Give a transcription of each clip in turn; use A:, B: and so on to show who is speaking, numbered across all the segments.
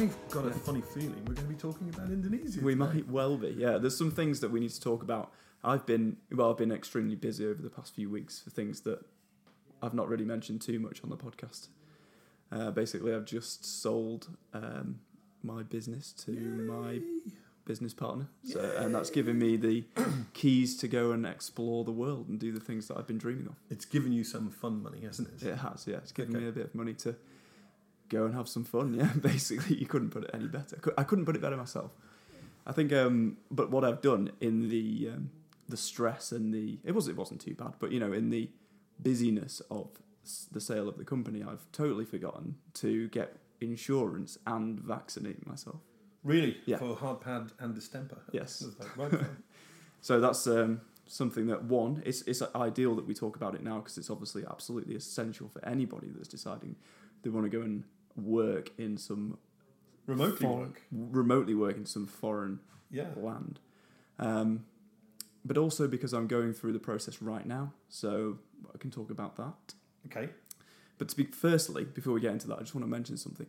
A: I've got a funny feeling we're going to be talking about Indonesia.
B: We might well be. Yeah, there's some things that we need to talk about. I've been well, I've been extremely busy over the past few weeks for things that I've not really mentioned too much on the podcast. Uh, basically, I've just sold um, my business to my business partner, so, and that's given me the keys to go and explore the world and do the things that I've been dreaming of.
A: It's given you some fun money, hasn't it?
B: It has, yeah. It's given
A: Okay.
B: me a bit of money to go and have some fun. Yeah, basically, you couldn't put it any better. I couldn't put it better myself. I think, um, but what I've done in the um, the stress and the it was it wasn't too bad, but you know, in the busyness of the sale of the company, I've totally forgotten to get insurance and vaccinate myself.
A: Really?
B: Yeah.
A: For hard pad and distemper?
B: Yes.
A: Like, right.
B: So that's um, something that one, it's it's ideal that we talk about it now because it's obviously absolutely essential for anybody that's deciding they want to go and work in some
A: Remotely
B: for-
A: work.
B: remotely work in some foreign
A: Yeah.
B: land. Um, but also because I'm going through the process right now, so I can talk about that.
A: Okay.
B: But to be firstly, before we get into that, I just want to mention something.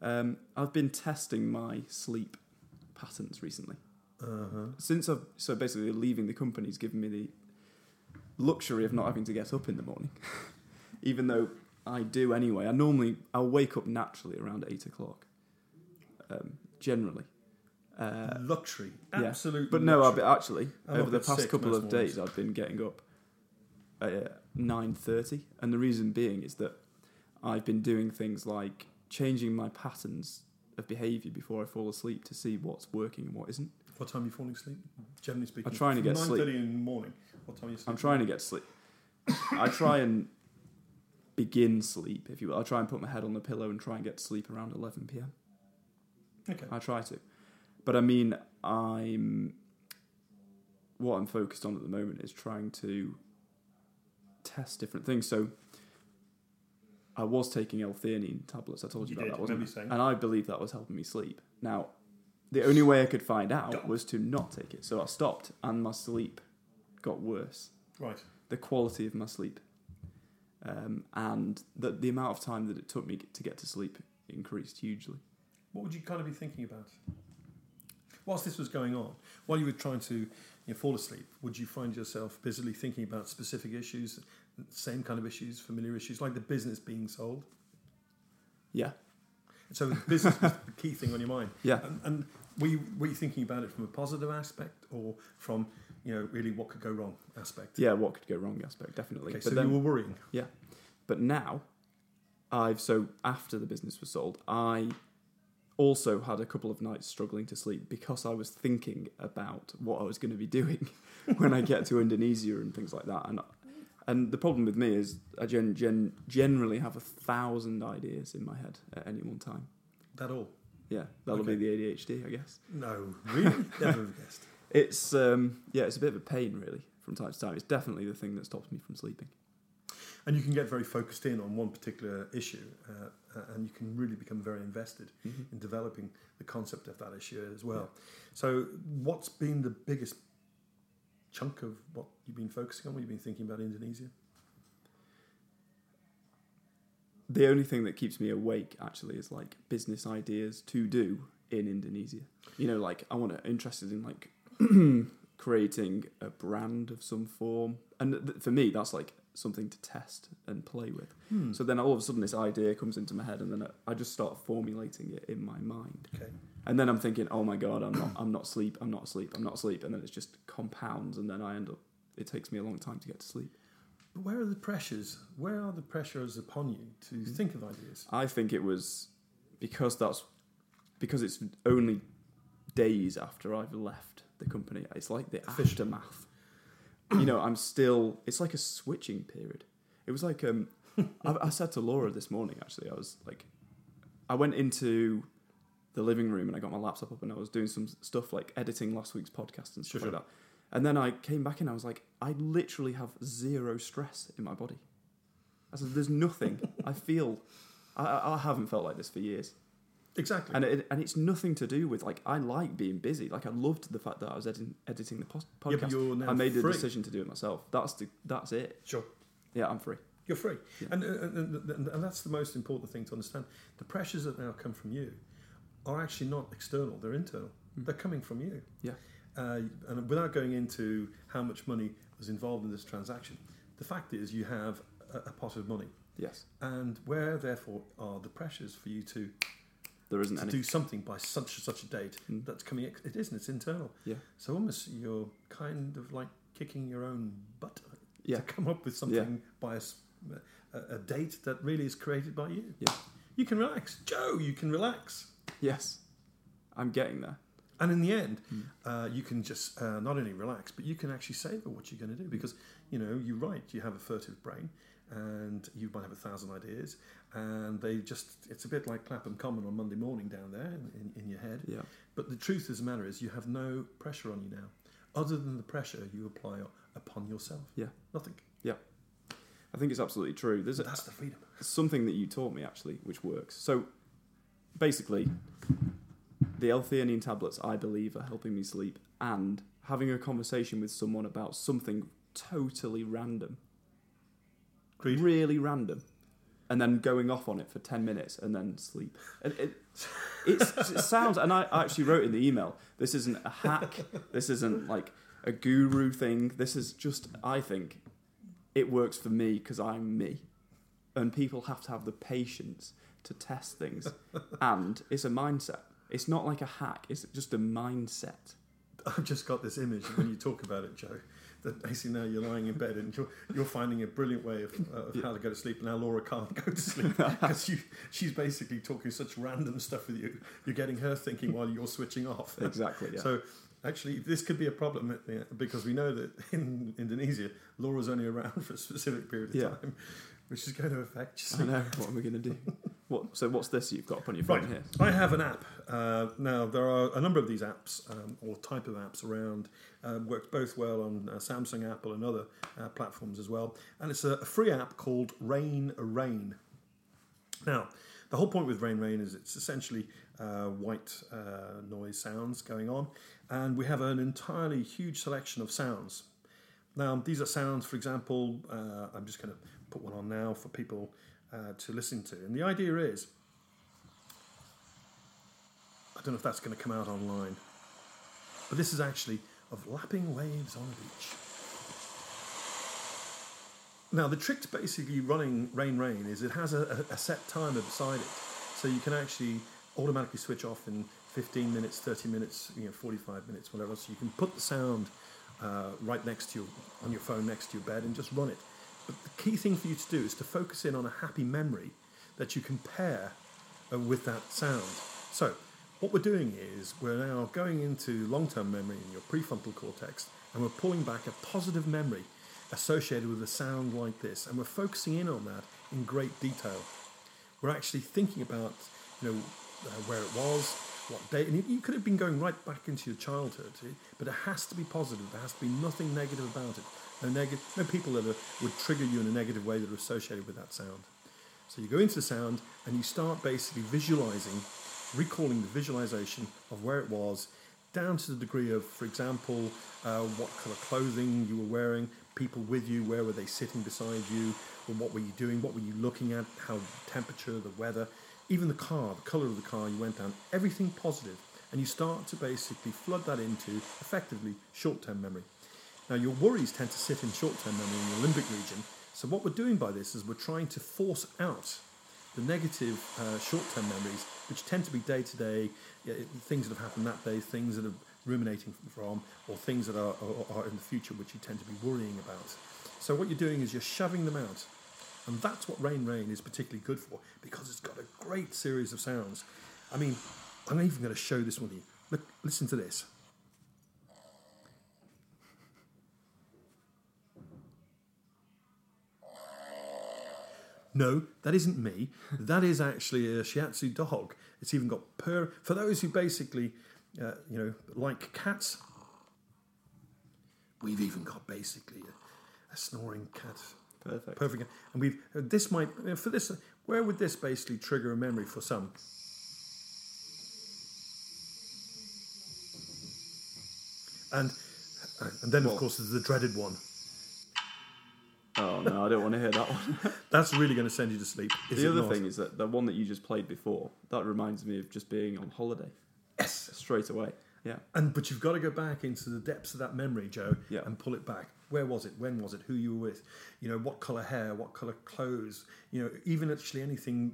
B: Um, I've been testing my sleep patterns recently.
A: Uh-huh.
B: Since I've so basically leaving the company's given me the luxury of not having to get up in the morning, even though I do anyway. I normally I'll wake up naturally around eight o'clock, um, generally. Uh,
A: luxury.
B: yeah.
A: Absolute
B: But no, I've been, actually
A: I'm
B: over the past couple of days. I've been getting up at nine thirty, and the reason being is that I've been doing things like changing my patterns of behaviour before I fall asleep to see what's working and what isn't.
A: What time are you falling asleep? Generally speaking.
B: I'm trying to get sleep.
A: 9.30 in the morning. What time are you sleeping?
B: I'm trying to get sleep. I try and begin sleep, if you will. I try and put my head on the pillow and try and get to sleep around eleven p.m.
A: Okay.
B: I try to. But I mean, I'm. What I'm focused on at the moment is trying to test different things. So, I was taking L-theanine tablets. I told you,
A: You
B: about
A: did,
B: that, wasn't I? And I believe that was helping me sleep. Now, the only way I could find out was to not take it. So I stopped, and my sleep got worse.
A: Right.
B: The quality of my sleep, um, and the the amount of time that it took me to get to sleep increased hugely.
A: What would you kind of be thinking about? Whilst this was going on, while you were trying to you know, fall asleep, would you find yourself busily thinking about specific issues, same kind of issues, familiar issues, like the business being sold?
B: Yeah,
A: So the business was the key thing on your mind.
B: yeah.
A: And, and were, you, were you thinking about it from a positive aspect or from, you know, really what could go wrong aspect?
B: Yeah, what could go wrong aspect, definitely.
A: Okay,
B: but
A: so
B: then,
A: you were worrying. Yeah.
B: But now, I've so after the business was sold, I also had a couple of nights struggling to sleep because I was thinking about what I was going to be doing when I get to Indonesia and things like that. And and the problem with me is I gen, gen, generally have a thousand ideas in my head at any one time.
A: That all?
B: Yeah, that'll
A: Okay.
B: be the ADHD, I guess.
A: No, really? Never have guessed.
B: It's um yeah, it's a bit of a pain really from time to time. It's definitely the thing that stops me from sleeping.
A: And you can get very focused in on one particular issue, uh, uh, and you can really become very invested in developing the concept of that issue as well. So, what's been the biggest chunk of what you've been focusing on when you've been thinking about Indonesia?
B: The only thing that keeps me awake actually is like business ideas to do in Indonesia. You know, like I want to interested in like creating a brand of some form, and th- for me that's like something to test and play with.
A: Hmm.
B: So then all of a sudden this idea comes into my head, and then I, I just start formulating it in my mind.
A: Okay.
B: And then I'm thinking, oh my god, I'm not, I'm not asleep, I'm not asleep, I'm not asleep, and then it's just compounds, and then I end up. It takes me a long time to get to sleep.
A: But where are the pressures? Where are the pressures upon you to think of ideas?
B: I think it was because that's because it's only days after I've left the company. It's like the aftermath. you know, I'm still. It's like a switching period. It was like um, I, I said to Laura this morning. Actually, I was like, I went into the living room and I got my laptop up and I was doing some stuff like editing last week's podcast and stuff
A: Sure,
B: like that. And then I came back and I was like, I literally have zero stress in my body. I said, there's nothing. I feel. I I haven't felt like this for years.
A: Exactly.
B: And it, and it's nothing to do with like I like being busy. Like I loved the fact that I was editing, editing the pos-
A: yeah, but
B: podcast.
A: now
B: I made the decision to do it myself. That's the that's it.
A: Sure.
B: Yeah, I'm free.
A: You're free.
B: Yeah.
A: And, and, and, and that's the most important thing to understand. The pressures that now come from you are actually not external; they're internal. They're coming from you.
B: Yeah.
A: Uh, and without going into how much money was involved in this transaction, the fact is you have a, a pot of money,
B: Yes.
A: and where therefore are the pressures for you to,
B: There isn't
A: to
B: any.
A: do something by such such a date
B: Mm.
A: that's coming? ex- It isn't. It's internal.
B: Yeah.
A: So almost you're kind of like kicking your own butt
B: Yeah.
A: to come up with something by a date that really is created by you.
B: Yeah.
A: You can relax, Joe. You can relax.
B: Yes. I'm getting there.
A: And in the end,
B: Mm.
A: uh, you can just uh, not only relax, but you can actually savor what you're going to do because you know you write. You have a furtive brain, and you might have a thousand ideas, and they just it's a bit like Clapham Common on Monday morning down there in, in, your head.
B: Yeah.
A: But the truth of the matter is, you have no pressure on you now, other than the pressure you apply upon yourself.
B: Yeah.
A: nothing.
B: Yeah i think it's absolutely true. There's a,
A: That's the freedom.
B: something that you taught me actually, which works. So basically, the L-theanine tablets, I believe, are helping me sleep, and having a conversation with someone about something totally random,
A: Agreed.
B: really random, and then going off on it for ten minutes and then sleep. And it, it sounds, and I actually wrote in the email, this isn't a hack, this isn't like a guru thing. This is just, I think, it works for me because I'm me, and people have to have the patience to test things, and it's a mindset. It's not like a hack. It's just a mindset.
A: I've just got this image when you talk about it, Joe. That basically now you're lying in bed and you're, you're finding a brilliant way of, uh, of how to go to sleep. And now Laura can't go to sleep because she's basically talking such random stuff with you. You're getting her thinking while you're switching off.
B: Exactly. Yeah.
A: So actually, this could be a problem the- because we know that in Indonesia, Laura's only around for a specific period of
B: Yeah.
A: time, which is going to affect
B: I know. What are we going to do? What? So what's this you've got up on your phone
A: Right.
B: here?
A: I have an app. Uh, now, there are a number of these apps um, or type of apps around. Uh, works both well on uh, Samsung, Apple, and other uh, platforms as well. And it's a, a free app called Rain Rain. Now, the whole point with Rain Rain is it's essentially uh, white uh, noise sounds going on, and we have an entirely huge selection of sounds. Now, these are sounds, for example, uh, I'm just going to put one on now for people uh, to listen to. And the idea is I don't know if that's going to come out online, but this is actually of lapping waves on a beach. Now, the trick to basically running Rain Rain is it has a, a, set timer beside it, so you can actually automatically switch off in 15 minutes, 30 minutes, you know, 45 minutes, whatever. So you can put the sound uh, right next to your on your phone next to your bed and just run it. But the key thing for you to do is to focus in on a happy memory that you can pair uh, with that sound. So, what we're doing is we're now going into long term memory in your prefrontal cortex and we're pulling back a positive memory associated with a sound like this and we're focusing in on that in great detail. We're actually thinking about you know uh, where it was, what day, and you- could have been going right back into your childhood, but it has to be positive. There has to be nothing negative about it. No negative, no people that are, would trigger you in a negative way that are associated with that sound. So you go into the sound and you start basically visualizing, recalling the visualization of where it was, down to the degree of, for example, uh, what of clothing you were wearing, people with you, where were they sitting beside you, or what were you doing, what were you looking at, how temperature, the weather, even the car, the color of the car you went down, everything positive, and you start to basically flood that into effectively short-term memory. Now, your worries tend to sit in short term memory in the limbic region. So, what we're doing by this is we're trying to force out the negative uh, short term memories, which tend to be day to day things that have happened that day, things that are ruminating from, or things that are, are, are in the future which you tend to be worrying about. So, what you're doing is you're shoving them out. And that's what Rain Rain is particularly good for because it's got a great series of sounds. I mean, I'm even going to show this one to you. Look, listen to this. No, that isn't me. That is actually a Shiatsu dog. It's even got purr. For those who basically, uh, you know, like cats, we've even got basically a, a snoring cat.
B: Perfect.
A: Perfect. And we've uh, this might uh, for this. Where would this basically trigger a memory for some? And uh, and then
B: Well-
A: of course there's the dreaded one.
B: Oh no, I don't want to hear that one.
A: That's really going to send you to sleep.
B: The other
A: not?
B: thing is that the one that you just played before that reminds me of just being on holiday
A: yes.
B: straight away. Yeah,
A: And but you've got to go back into the depths of that memory, Joe,
B: Yeah.
A: and pull it back. Where was it? When was it? Who you were with? You know, what color hair? What color clothes? You know, even actually anything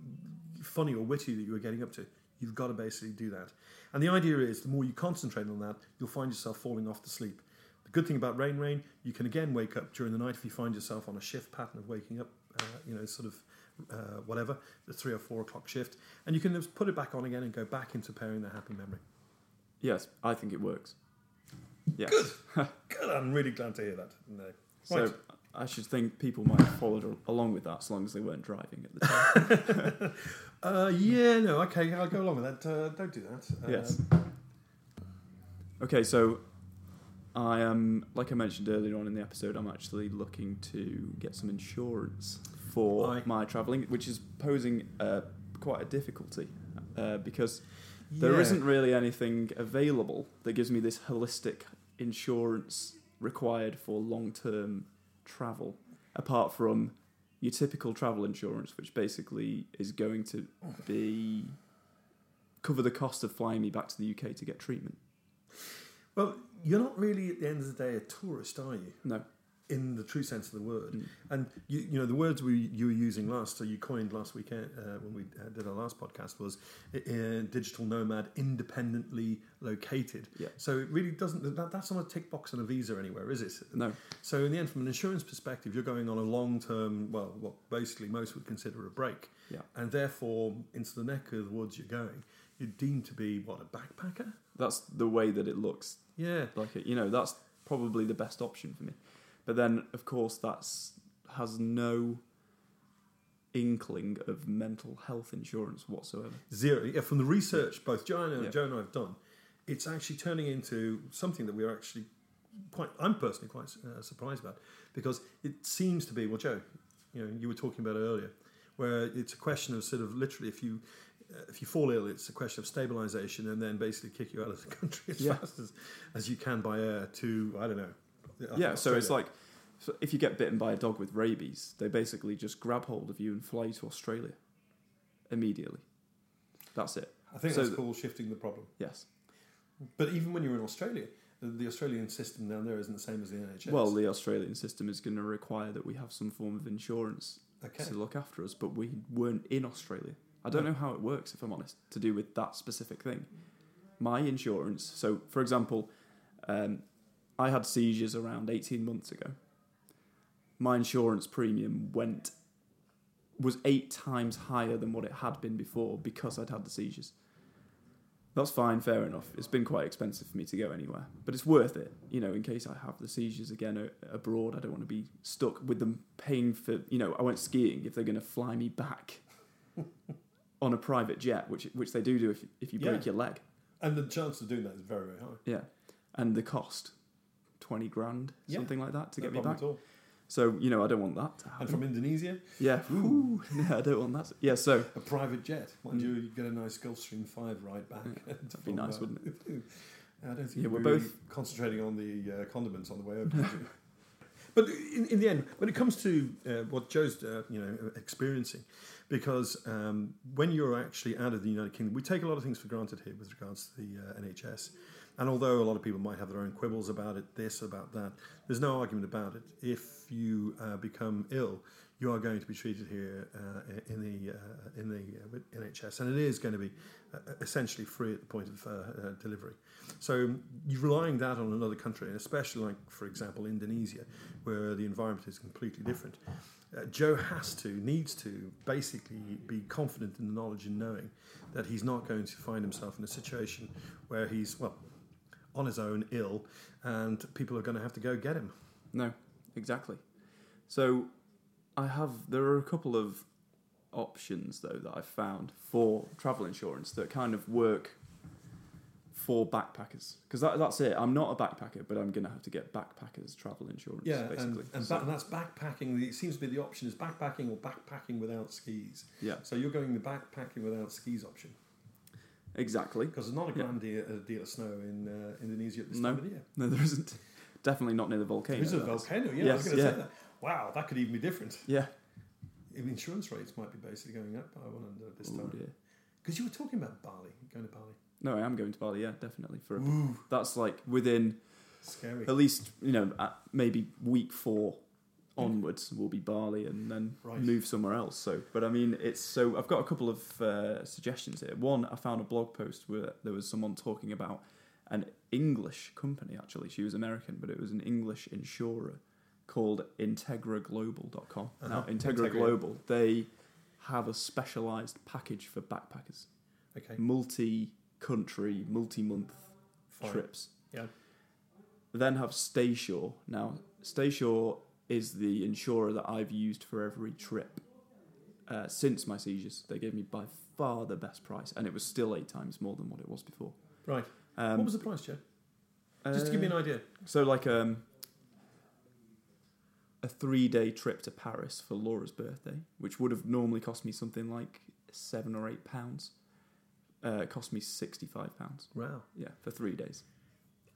A: funny or witty that you were getting up to. You've got to basically do that. And the idea is, the more you concentrate on that, you'll find yourself falling off to sleep. The good thing about Rain Rain, you can again wake up during the night if you find yourself on a shift pattern of waking up, uh, you know, sort of uh, whatever, the three or four o'clock shift, and you can just put it back on again and go back into pairing the happy memory.
B: yes, I think it works. Yeah.
A: Good, I'm really glad to hear that. No.
B: So I should think people might have followed along with that as long as they weren't driving at the time.
A: Uh, yeah, no, okay, I'll go along with that. Uh, don't do that. Uh,
B: yes. Okay, so I am, like I mentioned earlier on in the episode, I'm actually looking to get some insurance for
A: Aye.
B: my travelling, which is posing uh, quite a difficulty uh, because there
A: yeah.
B: isn't really anything available that gives me this holistic insurance required for long term travel, apart from your typical travel insurance, which basically is going to be cover the cost of flying me back to the UK to get treatment.
A: Well, you're not really at the end of the day a tourist, are you?
B: No.
A: In the true sense of the word.
B: Mm.
A: And you, you know the words we you were using last, so you coined last weekend uh, when we uh, did our last podcast was uh, digital nomad, independently located.
B: Yeah.
A: So it really doesn't. That, that's not a tick box on a visa anywhere, is it?
B: No.
A: So in the end, from an insurance perspective, you're going on a long term, well, what basically most would consider a break.
B: Yeah.
A: And therefore, into the neck of the woods you're going, you're deemed to be, what, a backpacker?
B: That's the way that it looks
A: Yeah.
B: like it. You know, that's probably the best option for me. But then, of course, that's has no inkling of mental health insurance whatsoever.
A: Zero. Yeah, from the research both Joe and,
B: Yeah.
A: Joe and I have done, it's actually turning into something that we're actually quite, I'm personally quite uh, surprised about because it seems to be, well, Joe, you know, you were talking about earlier, where it's a question of sort of literally if you, if you fall ill, it's a question of stabilization and then basically kick you out of the country as
B: Yeah.
A: fast as, as you can by air to, I don't know. I
B: yeah, so it's like so if you get bitten by a dog with rabies, they basically just grab hold of you and fly you to Australia immediately. That's it.
A: I think
B: so
A: that's
B: th-
A: called shifting the problem.
B: Yes.
A: But even when you're in Australia, the, the Australian system down there isn't the same as the NHS.
B: Well, the Australian system is going to require that we have some form of insurance
A: okay.
B: to look after us, but we weren't in Australia. I don't know how it works, if I'm honest, to do with that specific thing. My insurance, so for example, um, I had seizures around 18 months ago. My insurance premium went was eight times higher than what it had been before because I'd had the seizures. That's fine, fair enough. It's been quite expensive for me to go anywhere, but it's worth it. You know, in case I have the seizures again abroad, I don't want to be stuck with them paying for. You know, I went skiing if they're going to fly me back on a private jet, which which they do do if if you break
A: Yeah.
B: your leg.
A: And the chance of doing that is very, very high.
B: Yeah, and the cost, twenty grand,
A: Yeah.
B: something like that, to
A: No
B: get me back.
A: At all.
B: So you know, I don't want that to happen.
A: And from Indonesia,
B: yeah, Ooh, yeah, I don't want that. Yeah, so
A: a private jet. Mind
B: Mm.
A: you, you get a nice Gulfstream 5 ride back.
B: that'd be nice, wouldn't
A: it? I don't think
B: Yeah, we're
A: really
B: both-
A: concentrating on the uh, condiments on the way over. But in, in the end, when it comes to uh, what Joe's uh, you know experiencing, because um, when you're actually out of the United Kingdom, we take a lot of things for granted here with regards to the uh, NHS. And although a lot of people might have their own quibbles about it, this about that, there's no argument about it. If you uh, become ill, you are going to be treated here uh, in the uh, in the uh, NHS, and it is going to be uh, essentially free at the point of delivery. So you're relying that on another country, and especially like, for example, Indonesia, where the environment is completely different. Uh, Joe has to, needs to, basically be confident in the knowledge and knowing that he's not going to find himself in a situation where he's well on his own, ill, and people are going to have to go get him.
B: No, exactly. So I have there are a couple of options though that I've found for travel insurance that kind of work for backpackers because that, that's it. I'm not a backpacker, but I'm going to have to get backpackers travel insurance.
A: Yeah, and,
B: basically.
A: and,
B: So-
A: ba- and that's backpacking. It seems to be the option is backpacking or backpacking without skis.
B: yeah,
A: So you're going the backpacking without skis option
B: exactly.
A: because there's not a
B: Yeah.
A: grand deal, a deal of snow in uh, Indonesia at this
B: No.
A: time of the year.
B: No, there isn't. Definitely not near the volcano.
A: There's a volcano. Yeah, I
B: Yes,
A: was going to
B: yeah.
A: say that. wow, that could even be different.
B: Yeah.
A: If insurance rates might be basically going up, I wonder this
B: Oh,
A: time. Because you were talking about Bali, going to Bali.
B: No, I am going to Bali. Yeah, definitely. For a,
A: Ooh,
B: that's like within
A: scary.
B: at least you know maybe week four onwards will be Bali and then
A: Right.
B: move somewhere else. So, but I mean, it's so I've got a couple of uh, suggestions here. One, I found a blog post where there was someone talking about an English company. Actually, she was American, but it was an English insurer called IntegraGlobal.com. Now,
A: Uh-huh.
B: Integra
A: Integra.
B: Global, they have a specialized package for backpackers,
A: Okay,
B: multi-country, multi-month trips.
A: Yeah.
B: Then have Staysure. Now, Staysure is the insurer that I've used for every trip uh, since my seizures. They gave me by far the best price, and it was still eight times more than what it was before.
A: Right.
B: Um,
A: what was the price, Joe? Just to give me an
B: uh,
A: idea.
B: So, like um, a three-day trip to Paris for Laura's birthday, which would have normally cost me something like seven or eight pounds. Uh, it cost me sixty-five pounds.
A: Wow.
B: Yeah, for three days.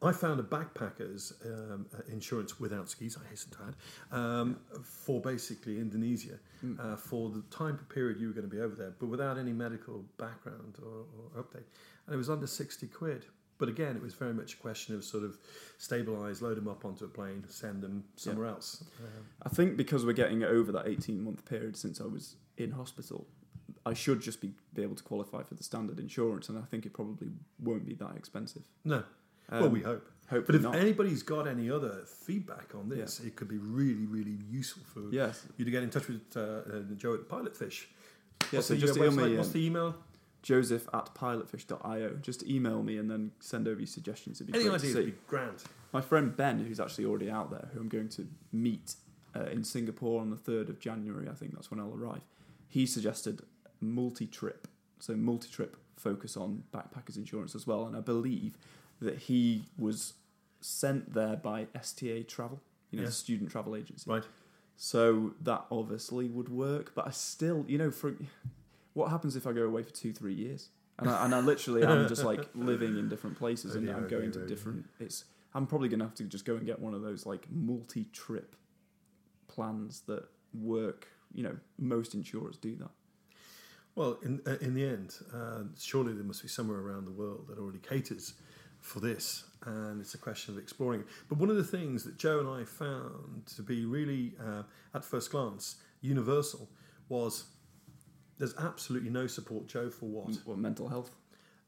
A: I found a backpacker's um, uh, insurance without skis, I hasten to add, um, for basically Indonesia
B: Mm.
A: uh, for the time period you were going to be over there, but without any medical background or, or update. And it was under 60 quid. But again, it was very much a question of sort of stabilise, load them up onto a plane, send them somewhere else. Um,
B: I think because we're getting over that 18 month period since I was in hospital, I should just be, be able to qualify for the standard insurance, and I think it probably won't be that expensive.
A: no,
B: Um,
A: well, we hope. Hope,
B: But
A: if
B: not.
A: anybody's got any other feedback on this, it could be really, really useful for
B: yes,
A: you to get in touch with uh, uh, Joe at Pilotfish.
B: yeah.
A: What's
B: So
A: the
B: just
A: uh,
B: email me
A: What's
B: um,
A: the email?
B: Joseph at pilotfish.io. Just email me and then send over your suggestions. It'd be
A: Any ideas would be grand.
B: My friend Ben, who's actually already out there, who I'm going to meet uh, in Singapore on the 3rd of January, I think that's when I'll arrive, he suggested multi trip. So, multi trip focus on backpackers insurance as well. And I believe that he was sent there by STA Travel, you know,
A: Yeah.
B: the student travel agency.
A: Right.
B: So, that obviously would work. But I still, you know, for what happens if I go away for two, three years? And I, and I literally am just like living in different places
A: Oh
B: and
A: dear,
B: I'm going to different. It's I'm probably gonna have to just go and get one of those like multi-trip plans that work. You know, most insurers do that.
A: Well, in uh, in the end, uh, surely there must be somewhere around the world that already caters for this, and it's a question of exploring it. But one of the things that Joe and I found to be really, uh, at first glance, universal was there's absolutely no support, Joe, for what?
B: What mental health?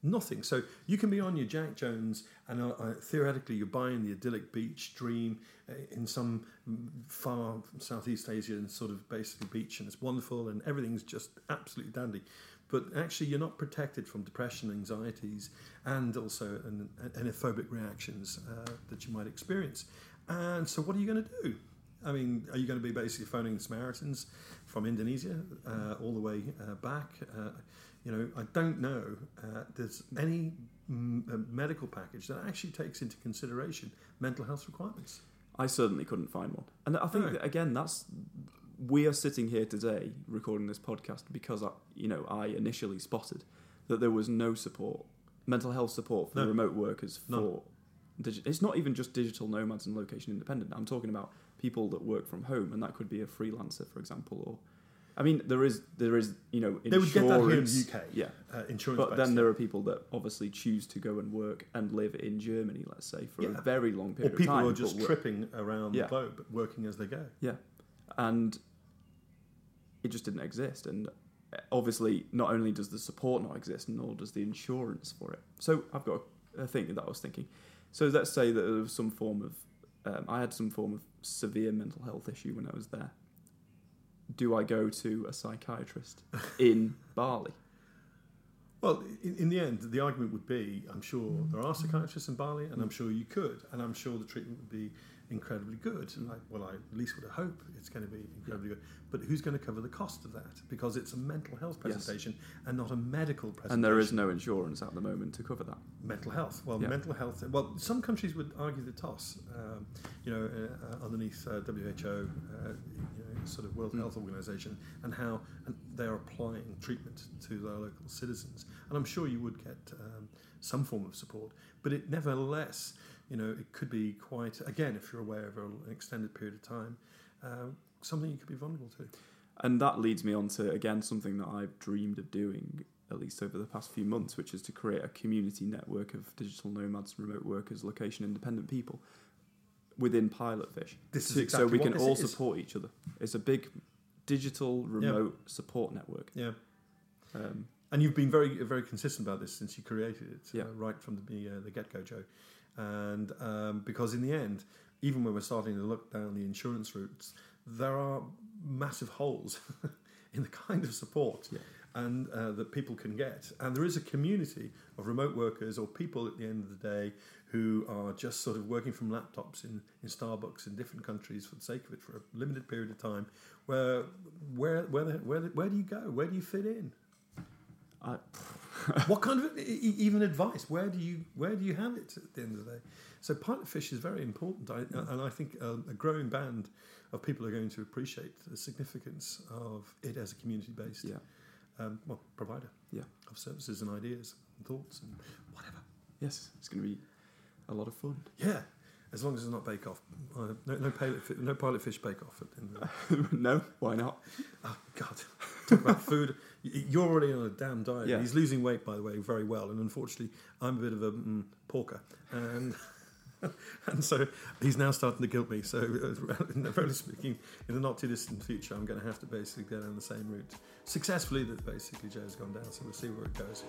A: Nothing. So you can be on your Jack Jones, and uh, uh, theoretically, you're buying the idyllic beach dream uh, in some far Southeast Asian sort of basically beach, and it's wonderful, and everything's just absolutely dandy. But actually, you're not protected from depression, anxieties, and also an, anaphobic reactions uh, that you might experience. And so, what are you going to do? I mean, are you going to be basically phoning Samaritans from Indonesia uh, all the way uh, back? Uh, you know, I don't know. Uh, there's any mm, uh, medical package that actually takes into consideration mental health requirements.
B: I certainly couldn't find one. And I think
A: No.
B: that, again, that's we are sitting here today recording this podcast because I, you know, I initially spotted that there was no support, mental health support for
A: No.
B: remote workers for. Digi- it's not even just digital nomads and location independent. I'm talking about people that work from home, and that could be a freelancer, for example, or. I mean, there is there is you know
A: They would get that here in the
B: insurance-
A: UK.
B: yeah.
A: Uh, insurance.
B: But then there are people that obviously choose to go and work and live in Germany, let's say, for
A: Yeah.
B: a very long period.
A: or people
B: of time.
A: who are just tripping around
B: Yeah.
A: the globe, working as they go.
B: Yeah, and it just didn't exist. And obviously, not only does the support not exist, nor does the insurance for it. So I've got a thing that I was thinking. So let's say that there was some form of, um, I had some form of severe mental health issue when I was there. Do I go to a psychiatrist in Bali?
A: Well, in, in the end, the argument would be I'm sure there are psychiatrists in Bali, and I'm sure you could, and I'm sure the treatment would be incredibly good. I, well, I at least would hope it's going to be incredibly good. But who's going to cover the cost of that? Because it's a mental health
B: Yes.
A: presentation and not a medical presentation.
B: And there is no insurance at the moment to cover that.
A: mental health. Well,
B: Yeah.
A: mental health. Well, some countries would argue the toss. Um, you know, uh, underneath uh, WHO, uh, you know, sort of World
B: Mm.
A: Health Organization, and how they are applying treatment to their local citizens. And I'm sure you would get um, some form of support, but it nevertheless, you know, it could be quite. Again, if you're aware of an extended period of time. Uh, something you could be vulnerable to.
B: And that leads me on to again something that I've dreamed of doing at least over the past few months, which is to create a community network of digital nomads, remote workers, location independent people within Pilotfish.
A: This is
B: So-
A: exactly
B: so we can all
A: is.
B: support each other. It's a big digital remote support network.
A: Yeah.
B: Um,
A: And you've been very, very consistent about this since you created it,
B: Yeah.
A: uh, right from the uh, the get go, Joe. And um, because in the end, even when we're starting to look down the insurance routes, there are massive holes in the kind of support
B: Yeah.
A: and uh, that people can get. And there is a community of remote workers or people at the end of the day who are just sort of working from laptops in, in Starbucks in different countries for the sake of it for a limited period of time. Where where where the, where, the, where do you go? Where do you fit in?
B: I,
A: what kind of even advice? Where do you where do you have it at the end of the day? So Pilotfish is very important, I, and I think a, a growing band of people are going to appreciate the significance of it as a community based
B: yeah,
A: um, well provider
B: Yeah.
A: of services and ideas and thoughts and whatever.
B: yes, it's going to be a lot of fun.
A: Yeah, as long as it's not Bake Off. Uh, no, no pilot fi- no Pilotfish Bake Off at the end of the
B: no, why not?
A: Oh God! Talk about food. You're already on a damn diet.
B: Yeah.
A: He's losing weight, by the way, very well. And unfortunately, I'm a bit of a mm, porker, and and so he's now starting to guilt me. So, uh, speaking, in the not too distant future, I'm going to have to basically go down the same route successfully that basically Joe's gone down. So we'll see where it goes.